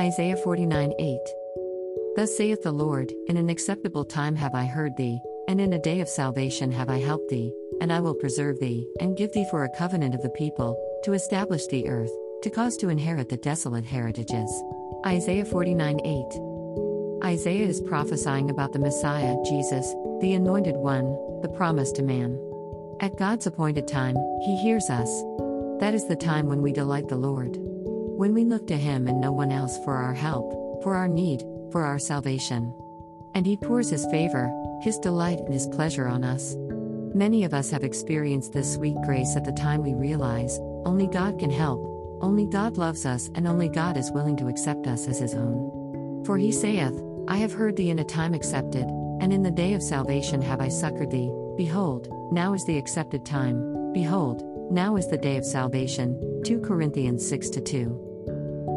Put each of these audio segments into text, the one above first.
Isaiah 49 8. Thus saith the Lord, In an acceptable time have I heard thee, and in a day of salvation have I helped thee, and I will preserve thee, and give thee for a covenant of the people, to establish the earth, to cause to inherit the desolate heritages. Isaiah 49 8. Isaiah is prophesying about the Messiah, Jesus, the Anointed One, the promise to man. At God's appointed time, He hears us. That is the time when we delight the Lord. When we look to Him and no one else for our help, for our need, for our salvation. And He pours His favor, His delight, and His pleasure on us. Many of us have experienced this sweet grace at the time we realize only God can help, only God loves us, and only God is willing to accept us as His own. For He saith, I have heard thee in a time accepted, and in the day of salvation have I succored thee. Behold, now is the accepted time. Behold, now is the day of salvation. 2 Corinthians 6 2.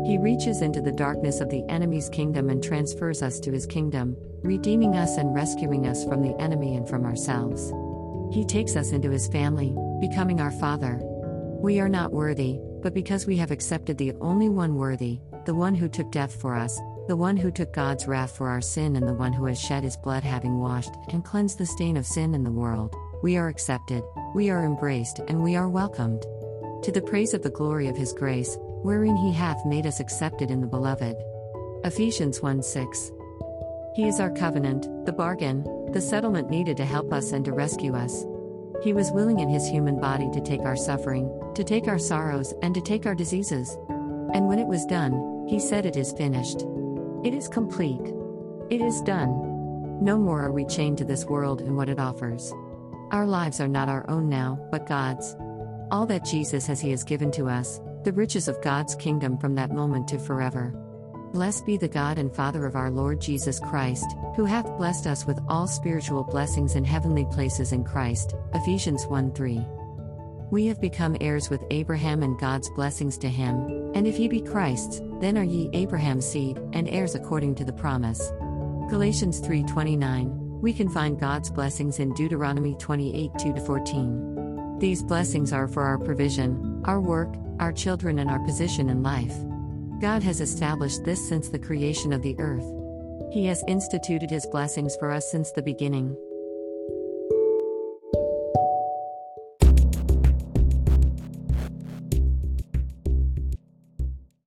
He reaches into the darkness of the enemy's kingdom and transfers us to his kingdom, redeeming us and rescuing us from the enemy and from ourselves. He takes us into his family, becoming our Father. We are not worthy, but because we have accepted the only one worthy, the one who took death for us, the one who took God's wrath for our sin, and the one who has shed his blood, having washed and cleansed the stain of sin in the world, we are accepted, we are embraced, and we are welcomed. To the praise of the glory of his grace, wherein he hath made us accepted in the beloved. Ephesians 1 6. He is our covenant, the bargain, the settlement needed to help us and to rescue us. He was willing in his human body to take our suffering, to take our sorrows, and to take our diseases. And when it was done, he said, It is finished. It is complete. It is done. No more are we chained to this world and what it offers. Our lives are not our own now, but God's. All that Jesus has, He has given to us, the riches of God's kingdom from that moment to forever. Blessed be the God and Father of our Lord Jesus Christ, who hath blessed us with all spiritual blessings in heavenly places in Christ. Ephesians 1 3. We have become heirs with Abraham and God's blessings to him, and if ye be Christ's, then are ye Abraham's seed, and heirs according to the promise. Galatians 3:29. We can find God's blessings in Deuteronomy 28 2 14. These blessings are for our provision, our work, our children, and our position in life. God has established this since the creation of the earth. He has instituted His blessings for us since the beginning.